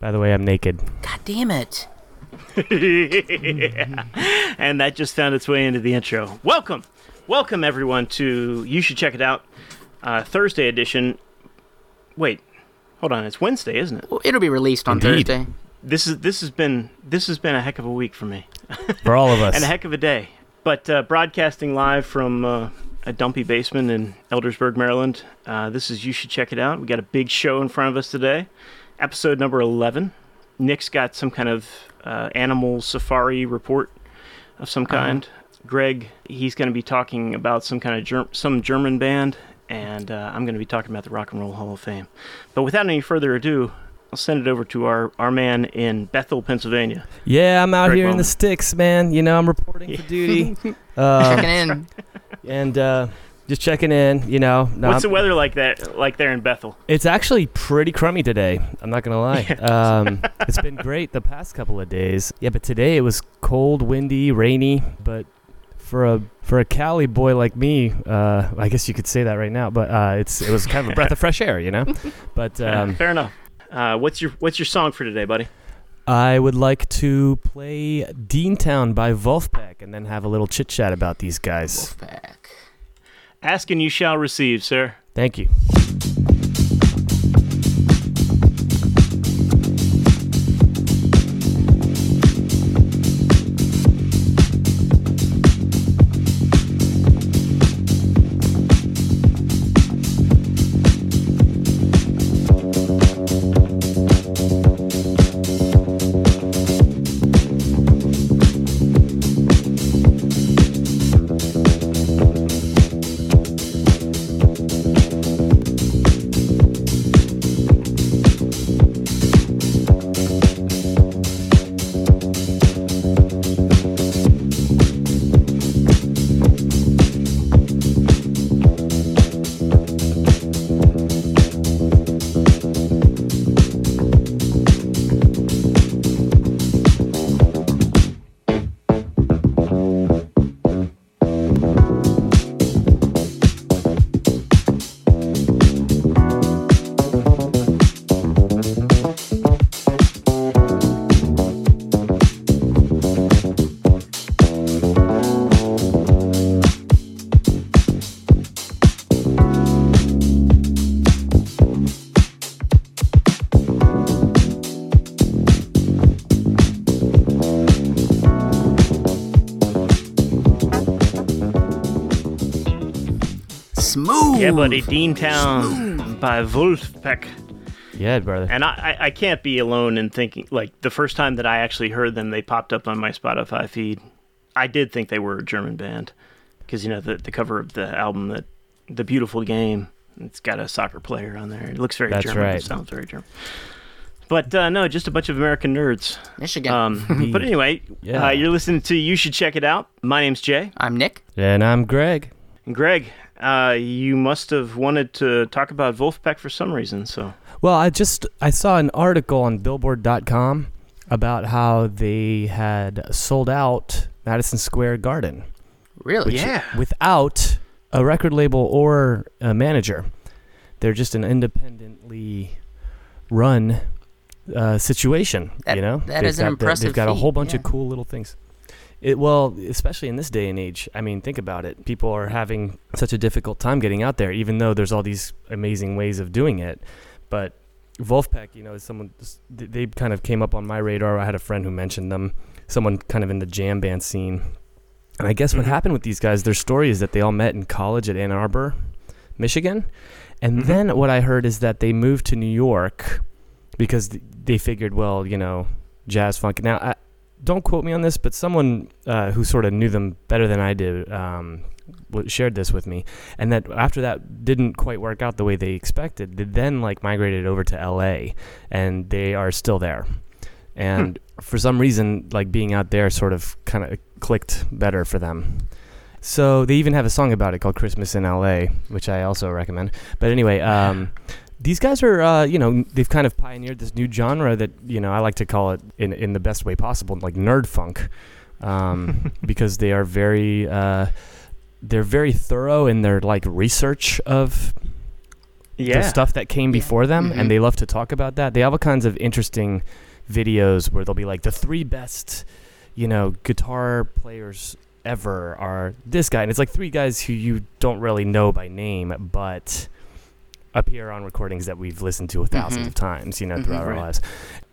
By the way, I'm naked. God damn it. And that just found its way into the intro. Welcome, welcome everyone to You Should Check It Out, uh, Thursday edition. Wait, hold on, it's Wednesday, isn't it? Well, it'll be released on Indeed. Thursday. This is this has been this has been a heck of a week for me. For all of us. and a heck of a day. But uh, broadcasting live from uh, a dumpy basement in Eldersburg, Maryland. Uh, this is You Should Check It Out. We got a big show in front of us today. Episode number 11. Nick's got some kind of uh, animal safari report of some kind. Greg, he's going to be talking about some kind of ger- some German band. And uh, I'm going to be talking about the Rock and Roll Hall of Fame. But without any further ado, I'll send it over to our, our man in Bethel, Pennsylvania. yeah, I'm out Greg here in the sticks, man. You know, I'm reporting for duty. Checking um, in. and uh, just checking in, you know. No, What's the I'm- weather like that like there in Bethel? It's actually pretty crummy today. I'm not gonna lie. Um, it's been great the past couple of days. Yeah, but today it was cold, windy, rainy. But for a for a Cali boy like me, uh, I guess you could say that right now. But uh, it's it was kind of a breath of fresh air, you know. But um, fair enough. Uh, what's your What's your song for today, buddy? I would like to play Dean Town by Vulfpeck, and then have a little chit chat about these guys. Vulfpeck. Ask and you shall receive, sir. Thank you. Yeah, buddy. Dean Town by Vulfpeck. Yeah, brother. And I, I, I can't be alone in thinking like the first time that I actually heard them, they popped up on my Spotify feed. I did think they were a German band because you know the the cover of the album that the beautiful game. It's got a soccer player on there. It looks very That's German. right. It sounds very German. But uh, no, just a bunch of American nerds. Michigan. Um, but anyway, Yeah. uh, you're listening to You Should Check It Out. My name's Jay. I'm Nick. And I'm Greg. And Greg, uh, you must have wanted to talk about Vulfpeck for some reason. So Well, I just I saw an article on Billboard.com about how they had sold out Madison Square Garden Really? yeah, without a record label or a manager. They're just an independently run uh, situation. That- you know, that They've is an got the- impressive they've got a whole bunch of yeah. cool little things. It well, especially in this day and age. I mean, think about it. People are having such a difficult time getting out there, even though there's all these amazing ways of doing it. But Vulfpeck, you know, is someone they kind of came up on my radar. I had a friend who mentioned them. Someone kind of in the jam band scene. And I guess what Mhm. happened with these guys, their story is that they all met in college at Ann Arbor, Michigan. And Mhm. then what I heard is that they moved to New York because they figured, well, you know, jazz funk. Now, I, don't quote me on this, but someone uh, who sort of knew them better than I did um, w- shared this with me, and that after that didn't quite work out the way they expected, they then like migrated over to L.A. and they are still there, and for some reason, like being out there sort of kind of clicked better for them. So they even have a song about it called "Christmas in L.A.," which I also recommend. But anyway, um, these guys are, uh, you know, they've kind of pioneered this new genre that, you know, I like to call it in in the best way possible, like nerd funk, um, because they are very, uh, they're very thorough in their like research of Yeah. the stuff that came before them, Mhm. and they love to talk about that. They have all kinds of interesting videos where they'll be like the three best, you know, guitar players ever are this guy, and it's like three guys who you don't really know by name, but appear on recordings that we've listened to 1000s Mhm. of times, you know, Mhm. throughout our lives.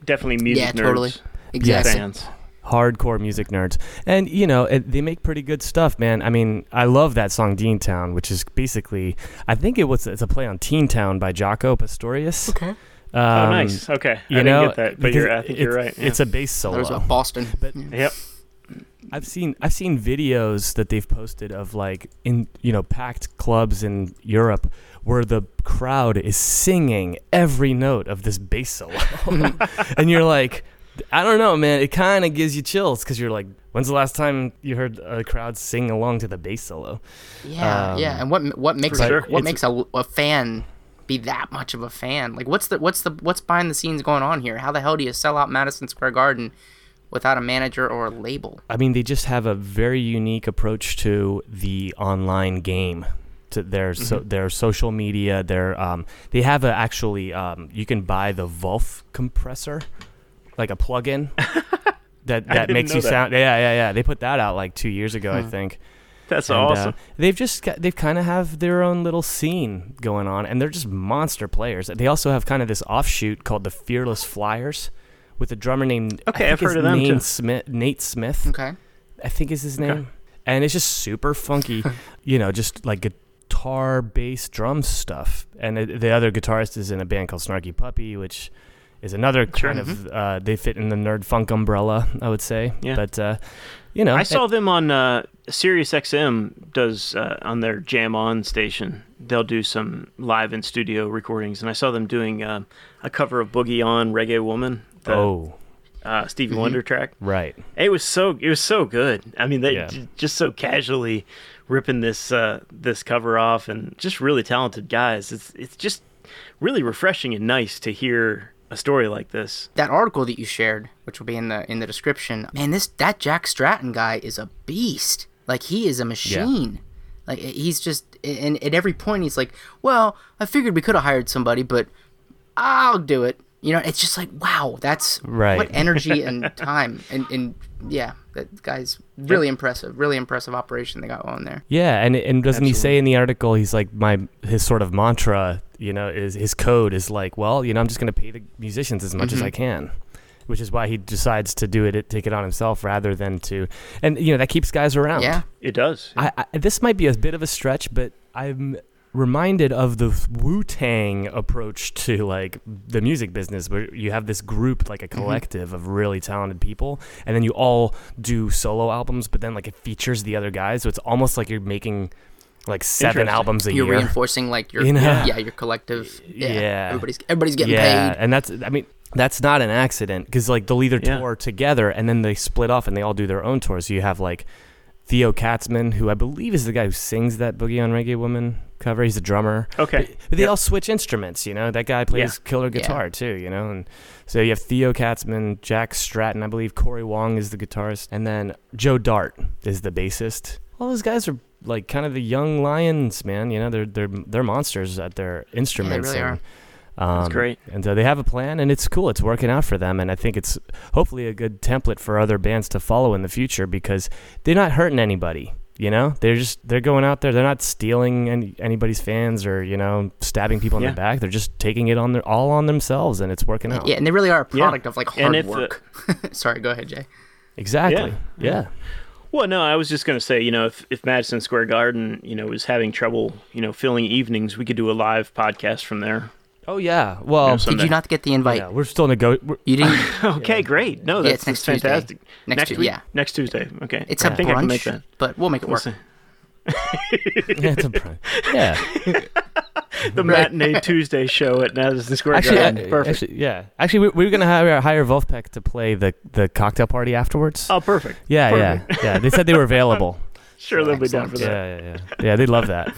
Definitely music nerds. Yeah, nerds. totally. Exactly. Fans. hardcore music nerds and you know it, they make pretty good stuff man i mean i love that song dean town which is basically i think it was it's a play on teen town by jaco pastorius Okay. um, oh, nice. Okay. you I know didn't get that, but you're, I think you're it's- right. it's a bass That was solo about Boston. But- Yeah. Yep. i've seen i've seen videos that they've posted of like in you know packed clubs in europe where the crowd is singing every note of this bass solo and you're like I don't know, man. It kind of gives you chills because you're like, when's the last time you heard a crowd sing along to the bass solo? Yeah, Um, yeah. And what what makes a, sure. what makes a, a fan be that much of a fan? Like, what's the what's the what's behind the scenes going on here? How the hell do you sell out Madison Square Garden without a manager or a label? I mean, they just have a very unique approach to the online game. To their so Mhm. their social media, their um, they have a actually um, you can buy the Vulf compressor, like a plugin that that makes you that. sound. Yeah, yeah, yeah. They put that out like two years ago, I Hmm. think. That's And, uh, awesome. they've just got, they've kind of have their own little scene going on, and they're just monster players. They also have kind of this offshoot called the Fearless Flyers, with a drummer named Okay, I've heard of them, name too. Smith, Nate Smith, Okay. I think is his Okay. name, and it's just super funky, you know, just like guitar, bass, drum stuff. And it, the other guitarist is in a band called Snarky Puppy, which is another Sure. kind of uh, they fit in the nerd funk umbrella, I would say. Yeah. But uh, you know, I saw them on uh, Sirius XM does uh, on their Jam On station. They'll do some live in studio recordings, and I saw them doing uh, a cover of Boogie On Reggae Woman, the oh, uh, Stevie Mhm. Wonder track. right. It was so it was so good. I mean, they Yeah. j- just so casually ripping this uh, this cover off, and just really talented guys. It's it's just really refreshing and nice to hear a story like this. That article that you shared, which will be in the in the description, man, this that Jack Stratton guy is a beast. Like he is a machine. Like he's just and at every point he's like, "Well, I figured we could have hired somebody, but I'll do it." You know, it's just like, wow, that's Right. what energy and time and and yeah, that guy's really impressive. Really impressive operation they got on there. Yeah, and and doesn't he say in the article he's like my his sort of mantra, you know, is his code is like, well, you know, I'm just going to pay the musicians as much as Mhm. I can, which is why he decides to do it, take it on himself rather than to, and you know that keeps guys around. Yeah. It does. I, I this might be a bit of a stretch, but I'm reminded of the Wu Tang approach to like the music business, where you have this group, like a mm-hmm. collective of really talented people, and then you all do solo albums, but then like it features the other guys, so it's almost like you're making like seven albums a You're year. reinforcing like your You know? yeah, your collective yeah. Yeah. Everybody's everybody's getting yeah, paid. and that's I mean that's not an accident because like they'll either Yeah. tour together and then they split off and they all do their own tours. So you have like Theo Katzman, who I believe is the guy who sings that Boogie on Reggae Woman cover. He's a drummer. Okay. But, but they Yep. all switch instruments, you know. That guy plays killer Yeah. guitar too, you know. And so you have Theo Katzman, Jack Stratton, I believe Corey Wong is the guitarist, and then Joe Dart is the bassist. All those guys are like kind of the young lions, man. You know, they're they're they're monsters at their instruments. They really and, Um, That's great. And so they have a plan, and it's cool. It's working out for them, and I think it's hopefully a good template for other bands to follow in the future because they're not hurting anybody. You know, they're just they're going out there. They're not stealing any, anybody's fans or you know stabbing people in Yeah. the back. They're just taking it on their all on themselves, and it's working out. Yeah, and they really are a Yeah. product of like hard if, uh, work. Sorry, go ahead, Jay. Exactly. Yeah. Yeah. Well, no, I was just going to say, you know, if, if Madison Square Garden, you know, was having trouble, you know, filling evenings, we could do a live podcast from there. Oh yeah. Well, Yeah, so- Did Sunday. you not get the invite? yeah, we're still nego- we're, You didn't. okay, great. No, Yeah, that's, it's next that's Tuesday. fantastic. Next Tu- week? yeah. Next Tuesday. Okay. It's I a think I can brunch, make that. but we'll make it We'll work. see. yeah, it's a pr- yeah. The matinee Tuesday show at Madison Square Actually, Garden. uh, Perfect. actually, yeah. Actually, we, we were gonna hire hire Vulfpeck to play the the cocktail party afterwards. oh, perfect. yeah, perfect. yeah, yeah. They said they were available. Sure, they'll be down for Excellent. that. yeah, yeah, yeah. Yeah, they'd love that.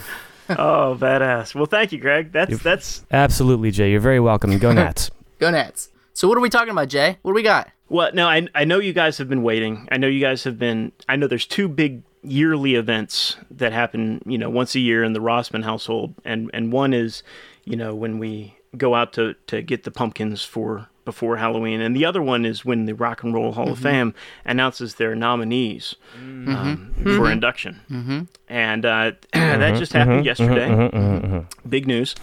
Oh, badass. Well, thank you, Greg. That's You've- that's Absolutely, Jay. You're very welcome. Go Nats. Go Nets. So what are we talking about, Jay? What do we got? Well, no, I I know you guys have been waiting. I know you guys have been. I know there's two big yearly events that happen, you know, once a year in the Rossman household, and and one is you know, when we go out to to get the pumpkins for before Halloween, and the other one is when the Rock and Roll Hall of Fame announces their nominees um, for induction, mm-hmm. and uh, that just happened yesterday. Big news.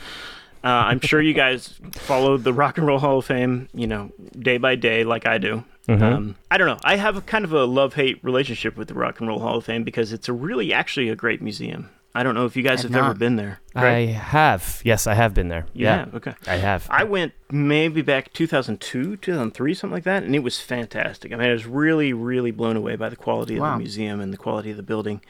Uh, I'm sure you guys followed the Rock and Roll Hall of Fame, you know, day by day, like I do. Um, I don't know. I have a kind of a love hate relationship with the Rock and Roll Hall of Fame because it's a really actually a great museum. I don't know if you guys I've have ever been there. I have. Yes, I have been there. Yeah, Yeah, okay. I have. I went maybe back 2002, 2003, something like that, and it was fantastic. I mean, I was really, really blown away by the quality of Wow. the museum and the quality of the building.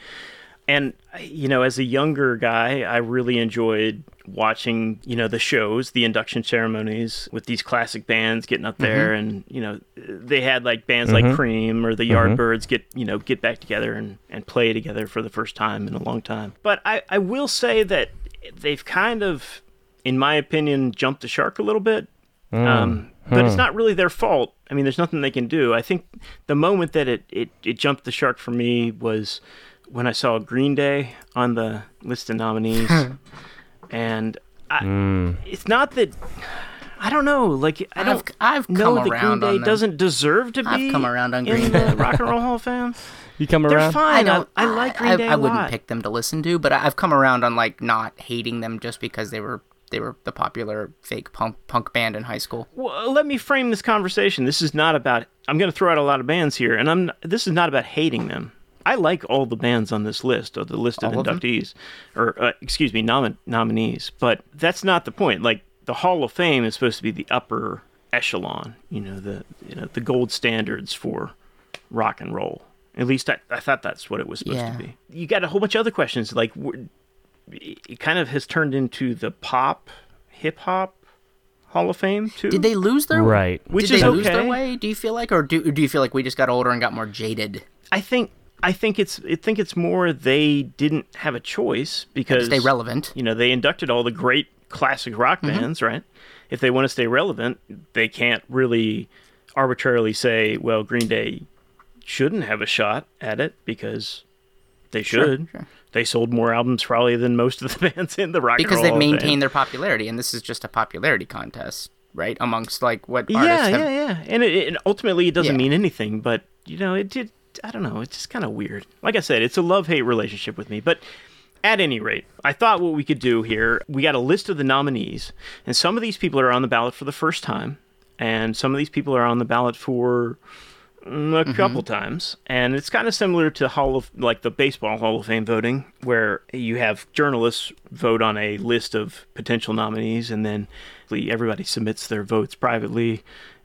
And you know, as a younger guy, I really enjoyed watching, you know, the shows, the induction ceremonies with these classic bands getting up there, mm-hmm. and you know, they had like bands like mm-hmm. Cream or the mm-hmm. Yardbirds get, you know, get back together and and play together for the first time in a long time. But I I will say that they've kind of, in my opinion, jumped the shark a little bit. Mm. Um, but it's hmm. not really their fault. I mean, there's nothing they can do. I think the moment that it, it, it jumped the shark for me was when I saw Green Day on the list of nominees. and I, hmm. it's not that, I don't know, like, I don't I've, I've know come that Green Day on them. doesn't deserve to be I've come around on in Green the Day. Rock and Roll Hall of Fame. you come around. They're fine. I don't. I, like Green I, Day I a wouldn't lot. pick them to listen to, but I, I've come around on like not hating them just because they were they were the popular fake punk punk band in high school. Well, let me frame this conversation. This is not about. I'm going to throw out a lot of bands here, and I'm. This is not about hating them. I like all the bands on this list, or the list of All of inductees, or uh, excuse me, nomin- nominees. But that's not the point. Like the Hall of Fame is supposed to be the upper echelon. You know, the you know the gold standards for rock and roll. At least I, I thought that's what it was supposed Yeah. to be. You got a whole bunch of other questions. Like it kind of has turned into the pop, hip hop Hall of Fame too. Did they lose their way? Right. Which Did is they lose okay. their way? Do you feel like, or do do you feel like we just got older and got more jaded? I think I think it's I think it's more they didn't have a choice because Stay relevant. You know, they inducted all the great classic rock Mm-hmm. bands, right? If they want to stay relevant, they can't really arbitrarily say, well, Green Day shouldn't have a shot at it because they should. sure. They sold more albums probably than most of the bands in the rock Because they've roll Hall of Fame. maintained their popularity, and this is just a popularity contest, right? Amongst like what Yeah, artists yeah, have. yeah. And it, it ultimately it doesn't Yeah. mean anything, but you know, it did. I don't know. It's just kind of weird. Like I said, it's a love hate relationship with me. But at any rate, I thought what we could do here. We got a list of the nominees, and some of these people are on the ballot for the first time, and some of these people are on the ballot for mm, a couple times and it's kind of similar to hall of like the baseball hall of fame voting where you have journalists vote on a list of potential nominees and then everybody submits their votes privately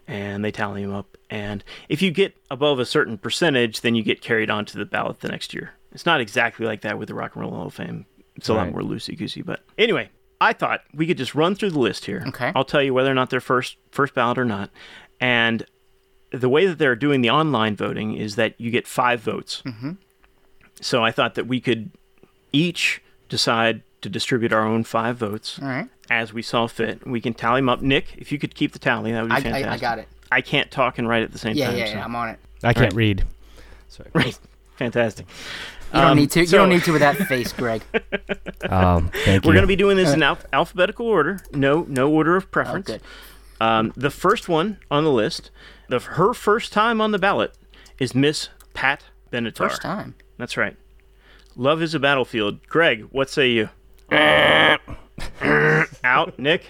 and they tally them up. And if you get above a certain percentage then you get carried on to the ballot the next year. It's not exactly like that with the rock and roll hall of fame. It's a lot more loosey goosey. But anyway i thought we could just run through the list here. Okay. i'll tell you whether or not they're first first ballot or not. And the way that they're doing the online voting is that you get five votes. Mm-hmm. So I thought that we could each decide to distribute our own five votes All right. as we saw fit. We can tally them up. Nick, if you could keep the tally, that would be I, fantastic. I, I got it. I can't talk and write at the same Yeah, time. yeah, so- yeah. I'm on it. I can't Right. read. Right. Fantastic. You don't Um, need to. You so- don't need to with that face, Greg. Um, thank We're going to be doing this in al- alphabetical order. No, no order of Oh, preference. good. Um, the first one on the list, the her first time on the ballot, is Miss Pat Benatar. First time. That's right. Love is a battlefield. Greg, what say you? Out, Nick.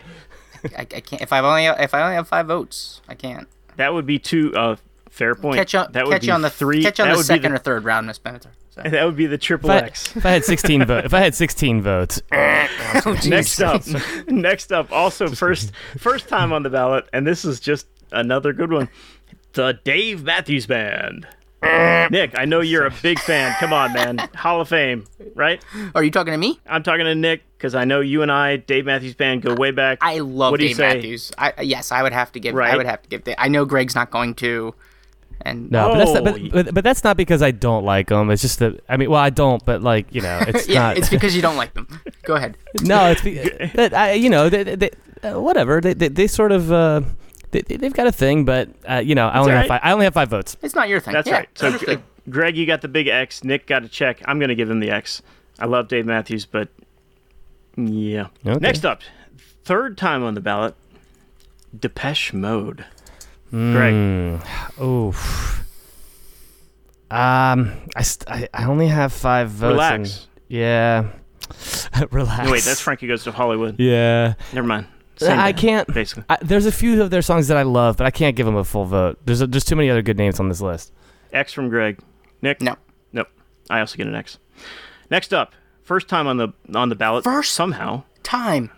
I, I can't. If I only if I only have five votes, I can't. That would be two. Uh, fair point. Catch on. That would catch be you on the three. Catch you on that the would second be or third round, Miss Benatar. So. that would be the triple If I, X. if I had 16 votes, if I had 16 votes, Oh, Next up, next up, also first first time on the ballot, and this is just another good one. The Dave Matthews Band. Nick, I know you're a big fan. Come on, man. Hall of Fame, right? Are you talking to me? I'm talking to Nick because I know you and I, Dave Matthews Band, go way back. I love What do you Dave say? Matthews. I yes, I would have to give. Right. I would have to give. I know Greg's not going to. And no, but, that's not, Oh, but, but, but that's not because I don't like them. It's just that I mean, well, I don't, but like you know, it's yeah, not. it's because you don't like them. Go ahead. no, it's be, that I, you know, they, they, uh, whatever. They, they, they sort of uh, they, they've got a thing, but uh, you know, I only all have five. I only have five votes. It's not your thing. That's Yeah, right. So. G- Greg, you got the big X. Nick got a check. I'm going to give him the X. I love Dave Matthews, but yeah. Okay. Next up, third time on the ballot, Depeche Mode. Greg. Oh. Um, I, st- I I only have five votes. Relax. and- yeah. Relax. No, wait, that's Frankie Goes to Hollywood. Yeah. Never mind. Same I can't. Basically. I, there's a few of their songs that I love, but I can't give them a full vote. There's a, there's too many other good names on this list. X from Greg. Nick? No. Nope. I also get an X. Next up, first time on the on the ballot. First somehow. Time.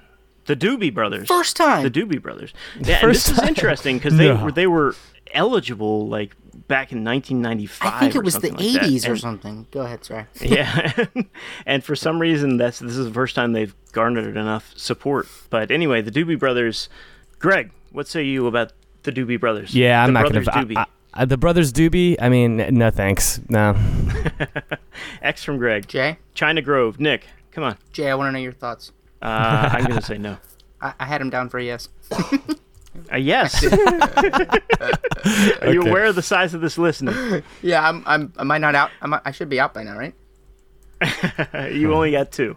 The Doobie Brothers. First time. The Doobie Brothers. Yeah, and First this is interesting because they No. were they were eligible like back in 1995. I think it was the like that. 80s or something. Go ahead, sorry. Yeah, and for some reason, that's this is the first time they've garnered enough support. But anyway, the Doobie Brothers. Greg, what say you about the Doobie Brothers? Yeah, I'm the not gonna. Doobie. I, I, the brothers Doobie. I mean, no thanks. No. X from Greg. Jay? China Grove. Nick, come on. Jay, I want to know your thoughts. Uh, I'm gonna say no. I, I had him down for a yes. Uh, yes. Are you Okay. aware of the size of this listener? Yeah, I'm, I'm, am I not out? Am I, I should be out by now, right? you only got two,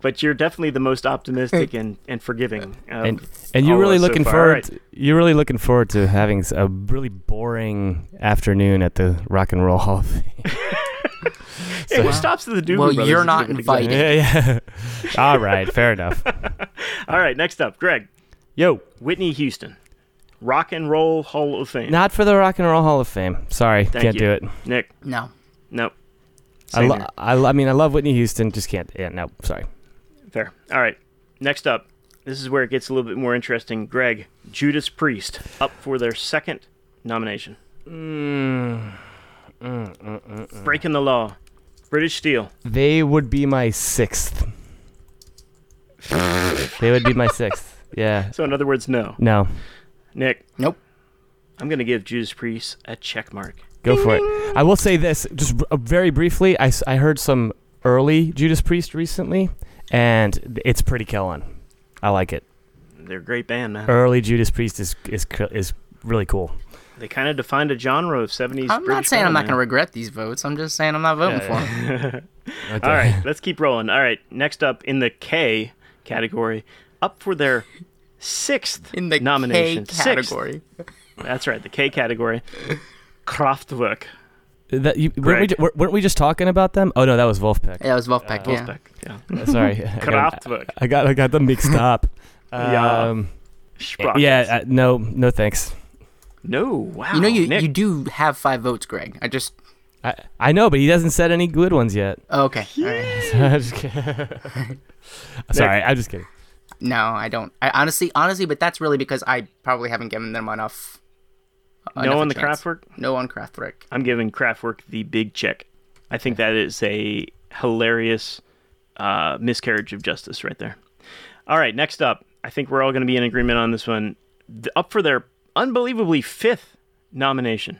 but you're definitely the most optimistic and, and forgiving. of And and you're really us so looking forward. All right. To, you're really looking forward to having a really boring afternoon at the Rock and Roll Hall of Fame. Hey, who stops at the Doobie Well, Brothers you're not give it a go? invited. yeah, yeah. All right, fair enough. All right, next up, Greg. Yo, Whitney Houston, Rock and Roll Hall of Fame. not for the Rock and Roll Hall of Fame. Sorry, Thank can't you. do it. Nick, No. nope. I, Same lo- here. I, lo- I mean, I love Whitney Houston, just can't. Yeah, no, sorry. Fair. All right, next up. This is where it gets a little bit more interesting. Greg, Judas Priest, up for their second nomination. Mm, mm, mm, mm Breaking the Law, British Steel. they would be my sixth. they would be my sixth. Yeah. So in other words, no. No, Nick, Nope. I'm gonna give Judas Priest a check mark. go for it. I will say this, just uh, very briefly. I, I heard some early Judas Priest recently, and it's pretty killing. I like it. They're a great band, man. Early Judas Priest is is is really cool. They kind of defined a genre of 70s. I'm not British saying I'm not going to regret these votes. I'm just saying I'm not voting Yeah, for them. Okay. All right, let's keep rolling. All right, next up in the K category, up for their sixth In the nomination. K Sixth. category. That's right, the K category. Kraftwerk. That, you, weren't, we, weren't- weren't we just talking about them? Oh no, that was Vulfpeck. Yeah, it was Vulfpeck, yeah. Vulfpeck, yeah. Sorry, I got, Kraftwerk. I got I got them mixed up. Yeah. Um, Sprockets. yeah, uh, no, no thanks. No, wow. You know, you, Nick. you do have five votes, Greg. I just. I I know, but he hasn't said any good ones yet. Oh, okay. All right. I'm just kidding. Sorry, I'm just kidding. No, I don't. I honestly, honestly, but that's really because I probably haven't given them enough. no enough on the chance. Kraftwerk? No on Kraftwerk. I'm giving Kraftwerk the big check. I think that is a hilarious uh, miscarriage of justice right there. All right, next up. I think we're all going to be in agreement on this one. Up for their unbelievably fifth nomination.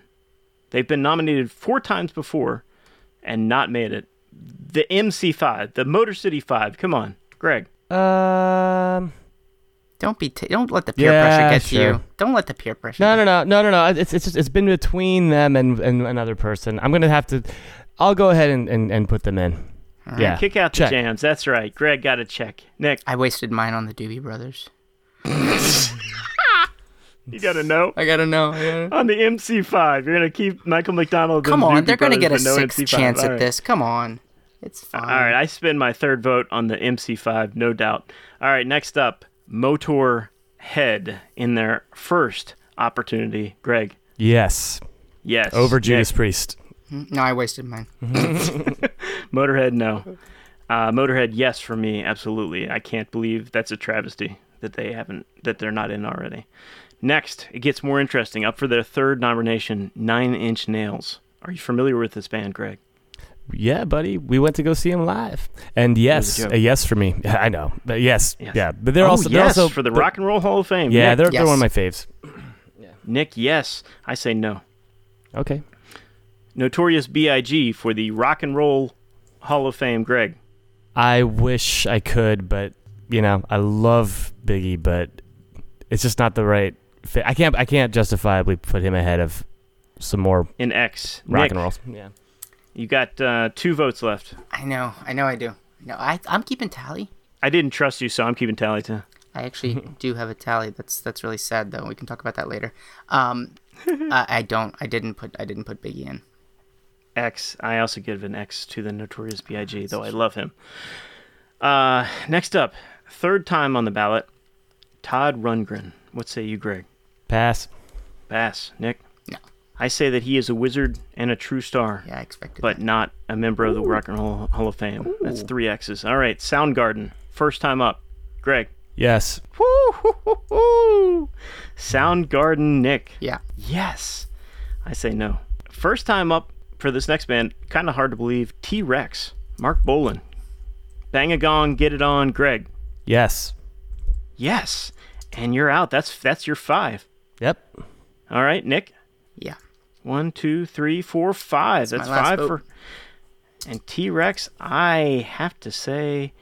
They've been nominated four times before and not made it. The MC5, the Motor City 5. Come on, Greg. Um, Don't be. T- don't let the peer Yeah, pressure get to you. Don't let the peer pressure. no, no, no, no, no, no. It's it's just, it's been between them and, and another person. I'm gonna have to. I'll go ahead and, and, and put them in. Yeah. Kick out the check. jams. That's right. Greg got a check. Nick, I wasted mine on the Doobie Brothers. you got to know. I gotta know. I gotta- On the MC5, you're going to keep Michael McDonald. Come on, Doobie they're gonna Brothers, get a no sixth MC5. chance All at right. this. Come on, it's fine. All right, I spend my third vote on the MC5, no doubt. All right, next up, Motor Head in their first opportunity. Greg, Yes, yes. over Nick, Judas Priest. No, I wasted mine. Motorhead, no. Uh, Motorhead, yes for me, absolutely. I can't believe that's a travesty that they haven't, that they're not in already. Next, it gets more interesting. Up for their third nomination, Nine Inch Nails. Are you familiar with this band, Greg? Yeah, buddy, we went to go see him live, and yes, joke. a yes for me. I know, but yes, Yes. yeah, but they're oh, also they're yes, also for the Rock and Roll Hall of Fame. Yeah, Nick, they're they're one of my faves. Nick, yes. I say no. Okay, Notorious B.I.G. for the Rock and Roll Hall of Fame, Greg. I wish I could, but you know, I love Biggie, but it's just not the right fit. I can't I can't justifiably put him ahead of some more In X. rock Nick, and rolls. Yeah. You got uh, two votes left. I know. I know. I do. No, I. I'm keeping tally. I didn't trust you, so I'm keeping tally too. I actually do have a tally. That's that's really sad though. We can talk about that later. Um, I, I don't. I didn't put. I didn't put Biggie in. X. I also give an X to the Notorious B.I.G. Though I love him. Uh, next up, third time on the ballot, Todd Rundgren. What say you, Greg? Pass. Pass. Nick. No. I say that he is a wizard and a true star. Yeah, I expected. but that. not a member of the Rock and Roll Hall of Fame. That's three X's. All right, Soundgarden, first time up. Greg. Yes. Woo-hoo-hoo-hoo. Soundgarden, Nick. Yeah. Yes. I say no. First time up for this next band, kind of hard to believe. T Rex, Marc Bolan. Bang a gong, get it on, Greg. Yes. Yes. And you're out. That's that's your five. Yep. All right, Nick. Yeah. One, two, three, four, five. That's, my last five vote. for. And T Rex, I have to say,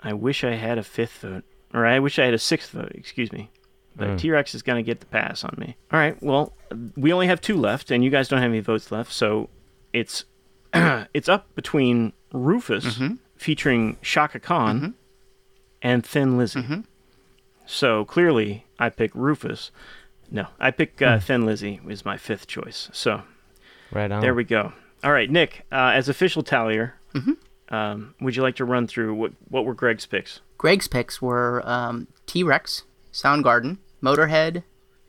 I wish I had a fifth vote, or I wish I had a sixth vote. Excuse me. But hmm. T Rex is gonna get the pass on me. All right. Well, we only have two left, and you guys don't have any votes left, so it's it's up between Rufus mm-hmm. featuring Chaka Khan mm-hmm. and Thin Lizzy. Mm-hmm. So clearly, I pick Rufus. No, I pick uh, Thin Lizzy is my fifth choice. So Right on. there we go. All right, Nick, uh, as official tallier, um, would you like to run through what what were Greg's picks? Greg's picks were um, T Rex, Soundgarden, Motorhead,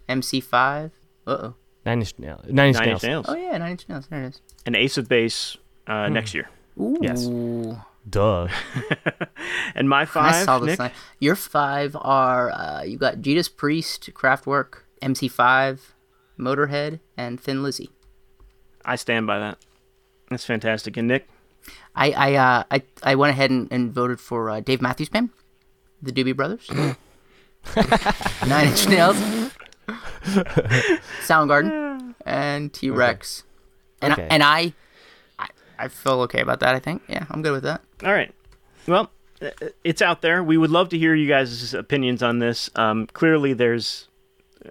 MC5. Uh oh. Nine Inch Nails. Nine Inch Nine Nails. Inch Nails, Oh yeah, Nine Inch Nails. There it is. an Ace of Base uh, next year, Ooh. Yes. Duh. and my five. I five. saw this. Nick, line. Your five are uh, you got Judas Priest, Kraftwerk, MC5, Motorhead, and Thin Lizzy. I stand by that. That's fantastic. And Nick, I I uh, I, I went ahead and, and voted for uh, Dave Matthews Band, the Doobie Brothers, Nine Inch Nails, Soundgarden, and T Rex. And Okay. I, and I, I I feel okay about that. I think yeah, I'm good with that. All right. Well, uh, it's out there. We would love to hear you guys' opinions on this. Um, clearly, there's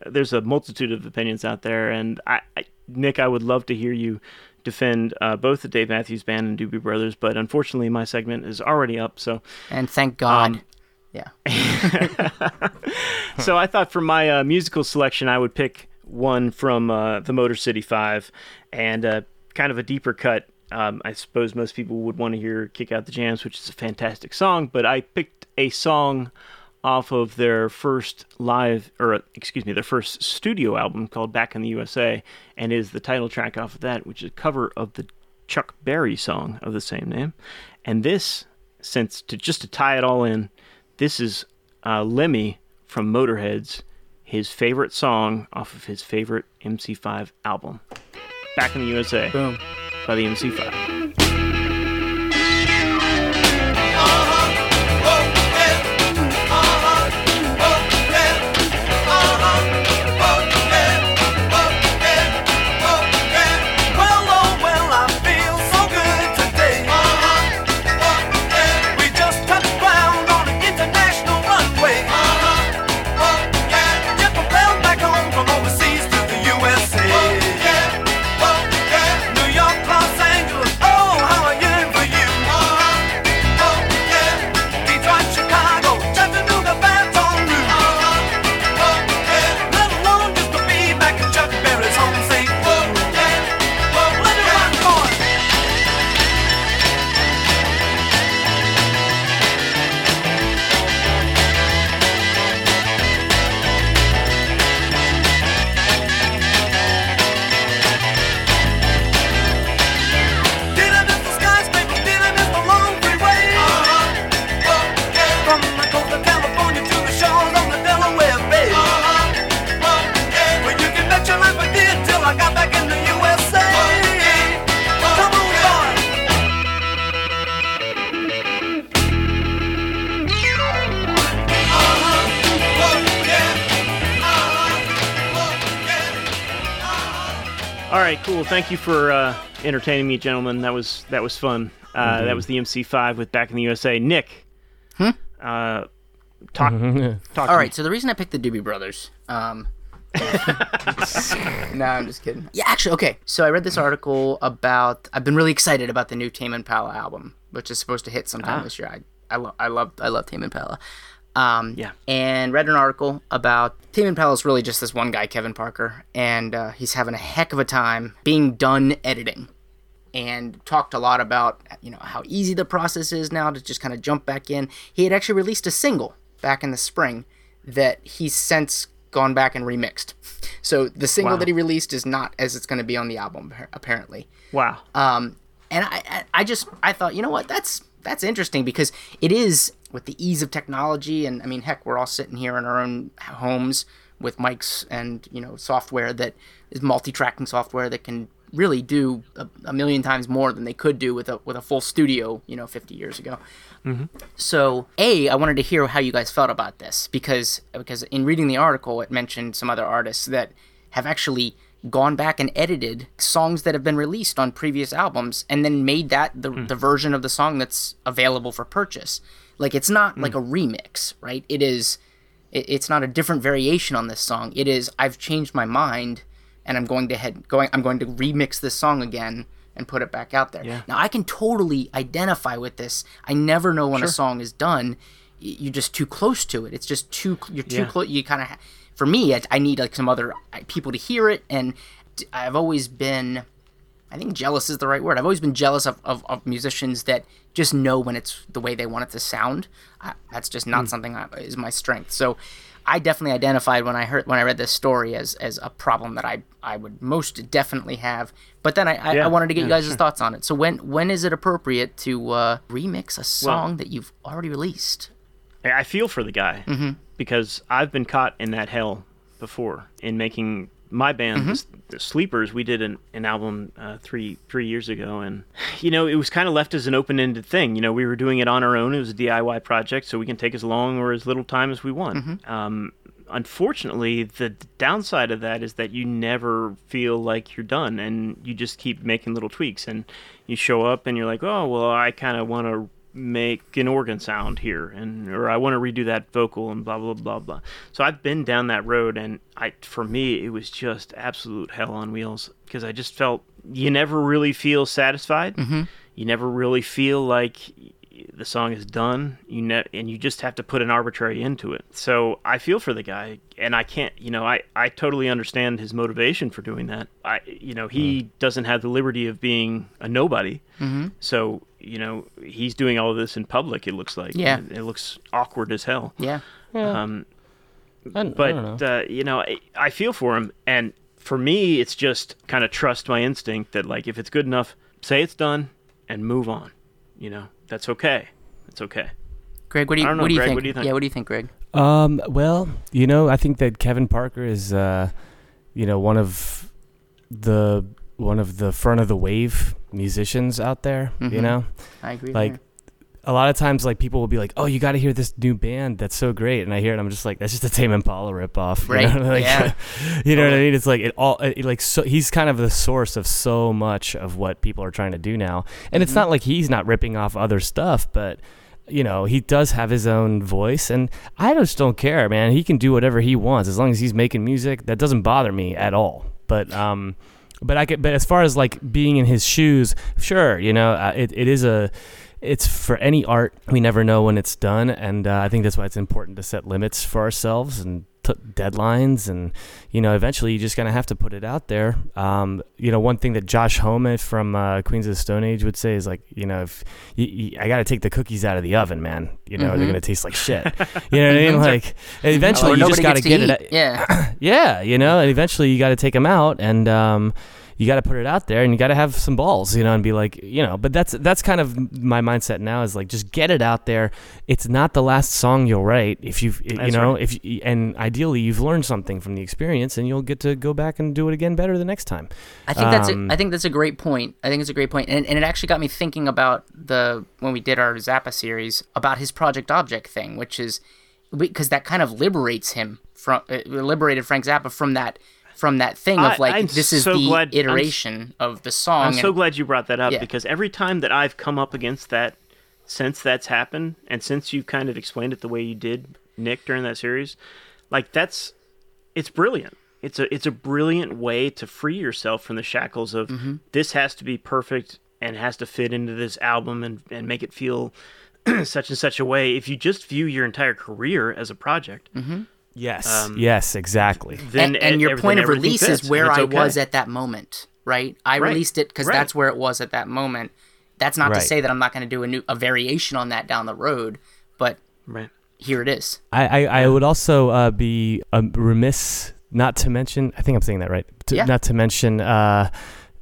there's a multitude of opinions out there, and I, I Nick, I would love to hear you defend uh, both the Dave Matthews Band and Doobie Brothers, but unfortunately, my segment is already up. So, And thank God. Um, yeah. so I thought for my uh, musical selection, I would pick one from uh, the Motor City Five, and uh, kind of a deeper cut. Um, I suppose most people would want to hear "Kick Out the Jams," which is a fantastic song. But I picked a song off of their first live, or excuse me, their first studio album called "Back in the USA," and is the title track off of that, which is a cover of the Chuck Berry song of the same name. And this, since to just to tie it all in, this is uh, Lemmy from Motorhead's his favorite song off of his favorite MC5 album, "Back in the USA" Boom. by the MC5. Thank you for uh, entertaining me, gentlemen. That was that was fun. Uh, that was the MC5 with "Back in the USA." Nick, hmm? uh, talk. talk All right, so the reason I picked the Doobie Brothers, um, no, I'm just kidding. Yeah, actually, okay. So I read this article about. I've been really excited about the new Tame Impala album, which is supposed to hit sometime this year. I, I love, I love, I love Tame Impala. Um, Yeah. And read an article about Tame Impala is really just this one guy, Kevin Parker, and uh, he's having a heck of a time being done editing. And talked a lot about you know how easy the process is now to just kind of jump back in. He had actually released a single back in the spring that he's since gone back and remixed. So the single Wow. that he released is not as it's going to be on the album apparently. Wow. Um, and I, I, I just, I thought, you know what, that's that's interesting because it is with the ease of technology, and I mean, heck, we're all sitting here in our own homes with mics and you know software that is multi-tracking software that can really do a, a million times more than they could do with a with a full studio, you know, 50 years ago. Mm-hmm. So, a, I wanted to hear how you guys felt about this because because in reading the article, it mentioned some other artists that have actually gone back and edited songs that have been released on previous albums and then made that the, hmm. the version of the song that's available for purchase. Like it's not like hmm. a remix, right? It is it, it's not a different variation on this song. It is I've changed my mind and I'm going to head going I'm going to remix this song again and put it back out there. Yeah. Now I can totally identify with this. I never know when a song is done. You're just too close to it. It's just too you're too Yeah. close. You kind of for me, I, I need like some other uh, people to hear it, and I've always been. I think jealous is the right word. I've always been jealous of, of, of musicians that just know when it's the way they want it to sound. I, that's just not something I, is my strength. So I definitely identified when I heard when I read this story as as a problem that I I would most definitely have. But then I, I, Yeah, I wanted to get you yeah, guys' thoughts on it. So when when is it appropriate to uh, remix a song that you've already released? I I feel for the guy Mm-hmm. Because I've been caught in that hell before in making my band, Mm-hmm. the, the Sleepers. We did an, an album uh, three three years ago, and you know it was kind of left as an open ended thing. You know, we were doing it on our own. It was a DIY project, so we can take as long or as little time as we want. Mm-hmm. Um, unfortunately, the downside of that is that you never feel like you're done, and you just keep making little tweaks. And you show up, and you're like, oh well, I kind of want to make an organ sound here and or I want to redo that vocal and blah blah blah blah. So I've been down that road and I for me it was just absolute hell on wheels because I just felt you never really feel satisfied. Mm-hmm. You never really feel like the song is done. You ne- and you just have to put an arbitrary end to it. So I feel for the guy and I can't, you know, I I totally understand his motivation for doing that. I you know, he doesn't have the liberty of being a nobody. Mm-hmm. So you know he's doing all of this in public. It looks like Yeah. it, it looks awkward as hell. Yeah. Um, I, don't- I but don't know. uh, you know, I, I feel for him, and for me, it's just kind of trust my instinct that like if it's good enough, say it's done and move on. You know, that's okay. It's okay. Greg, what do you, know, what do you Greg, think? what do you think? Yeah, what do you think, Greg? Um, well, you know, I think that Kevin Parker is, uh, you know, one of the one of the front of the wave musicians out there. You Mhm. know, I agree. like there. A lot of times, like people will be like, "Oh, you got to hear this new band that's so great," and I hear it, and I'm just like, "That's just a Tame Impala ripoff." you Right, know? Like, yeah. you know what I mean? It's like it all, it, like so. He's kind of the source of so much of what people are trying to do now, and it's Mhm. not like he's not ripping off other stuff, but you know, he does have his own voice, and I just don't care, man. He can do whatever he wants as long as he's making music. That doesn't bother me at all. But um, but I could. But as far as like being in his shoes, sure, you know, uh, it it is a. It's for any art. We never know when it's done, and uh, I think that's why it's important to set limits for ourselves and t- deadlines. And you know, eventually, you're just gonna have to put it out there. Um, you know, one thing that Josh Homme from uh, Queens of the Stone Age would say is like, you know, if you, you, I got to take the cookies out of the oven, man. You know, Mhm. they're gonna taste like shit. You know what I mean? Like, eventually, Or you just got to get eat. it. Yeah. Yeah, you know, and eventually you got to take them out, and um, you got to put it out there, and you got to have some balls, you know, and be like, you know. But that's that's kind of my mindset now is like, just get it out there. It's not the last song you'll write if you've, you That's know, right. if you, and ideally you've learned something from the experience, and you'll get to go back and do it again better the next time. I think that's Um, a, I think that's a great point. I think it's a great point, and and it actually got me thinking about the when we did our Zappa series about his Project Object thing, which is because that kind of liberates him from uh, liberated Frank Zappa from that from that thing I- of like I'm this is so the glad- I'm iteration of the song. I'm so glad you brought that up Yeah. because every time that I've come up against that, since that's happened, and since you've kind of explained it the way you did, Nick, during that series, like that's, it's brilliant. It's a it's a brilliant way to free yourself from the shackles of Mm-hmm. this has to be perfect and has to fit into this album and and make it feel such and such a way. If you just view your entire career as a project, Yes. Um, yes, exactly. then and, and your point of release fits, is where I okay. was at that moment, right? I Right. released it because Right. that's where it was at that moment. That's not Right. to say that I'm not going to do a new a variation on that down the road, but Right. here it is. I, I, I would also uh, be um, remiss not to mention. I think I'm saying that right. To, Yeah. Not to mention uh,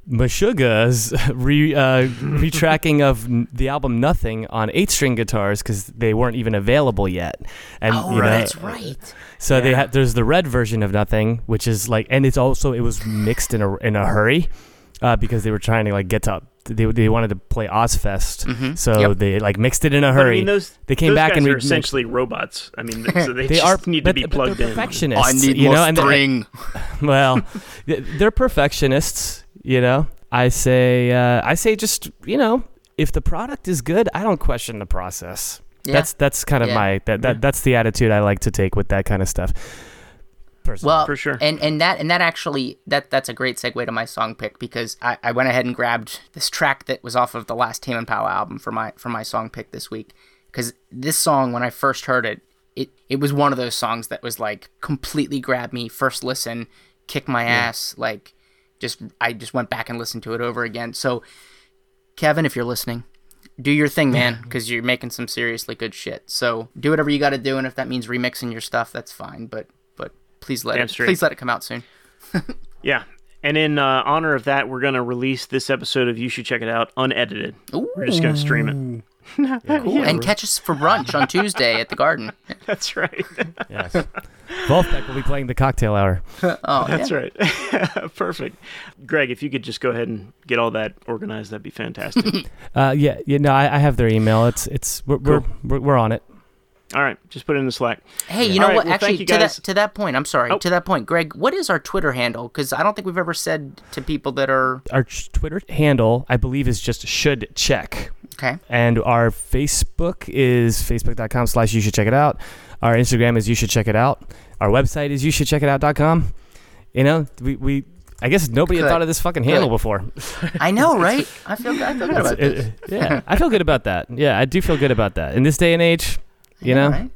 Meshuggah's re, uh, retracking of the album Nothing on eight-string guitars because they weren't even available yet. And Oh, you know, that's right. So they Yeah. had there's the red version of Nothing, which is like, and it's also it was mixed in a in a hurry uh, because they were trying to like get to they they wanted to play Ozzfest, Mhm. so Yep. they like mixed it in a But, I hurry. mean, those They came those back guys and are remixed- essentially robots. I mean, so they, they just are need to be plugged they're in. perfectionists. you know, and they- well, they're perfectionists. You know, I say, uh, I say, just you know, if the product is good, I don't question the process. Yeah. That's that's kind of Yeah. my that, that that's the attitude I like to take with that kind of stuff. Personally. Well, For sure. and and that and that actually that that's a great segue to my song pick because I, I went ahead and grabbed this track that was off of the last Tame Impala album for my for my song pick this week because this song when I first heard it it it was one of those songs that was like completely grabbed me first listen kick my ass like just I just went back and listened to it over again so Kevin if you're listening do your thing man because you're making some seriously good shit so do whatever you got to do and if that means remixing your stuff that's fine but but please let Damn it straight. please let it come out soon Yeah. And in uh, honor of that, we're going to release this episode of You Should Check It Out unedited. We're just going to stream it. Cool. and catch us for brunch on Tuesday at the Garden. That's right. yes, Vulfpeck will be playing the cocktail hour. Oh, That's yeah. right. Perfect. Greg, if you could just go ahead and get all that organized, that'd be fantastic. Uh, yeah, yeah. No, I, I have their email. It's it's we're we're, we're, we're on it. all right. Just put it in the Slack. Hey, you know right, what? well, Actually, to that to that point, I'm sorry. Oh. To that point, Greg, what is our Twitter handle? Because I don't think we've ever said to people that are Our Twitter handle, I believe, is just should check. Okay. And our Facebook is facebook.com slash you should check it out. Our Instagram is you should check it out. Our website is you should check it out.com. You know, we, we I guess nobody had thought of this fucking handle Good. before. I know, right? I feel I feel good about It- this. it- yeah, I feel good about that. Yeah, I do feel good about that. In this day and age, you know, right?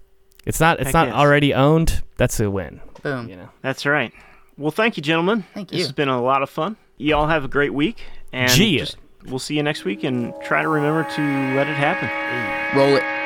it's not it's Heck not yes. already owned. That's a win. Boom. You know. That's right. Well, thank you, gentlemen. Thank you. This has been a lot of fun. You all have a great week. And Gee. just, we'll see you next week and try to remember to let it happen. Roll it.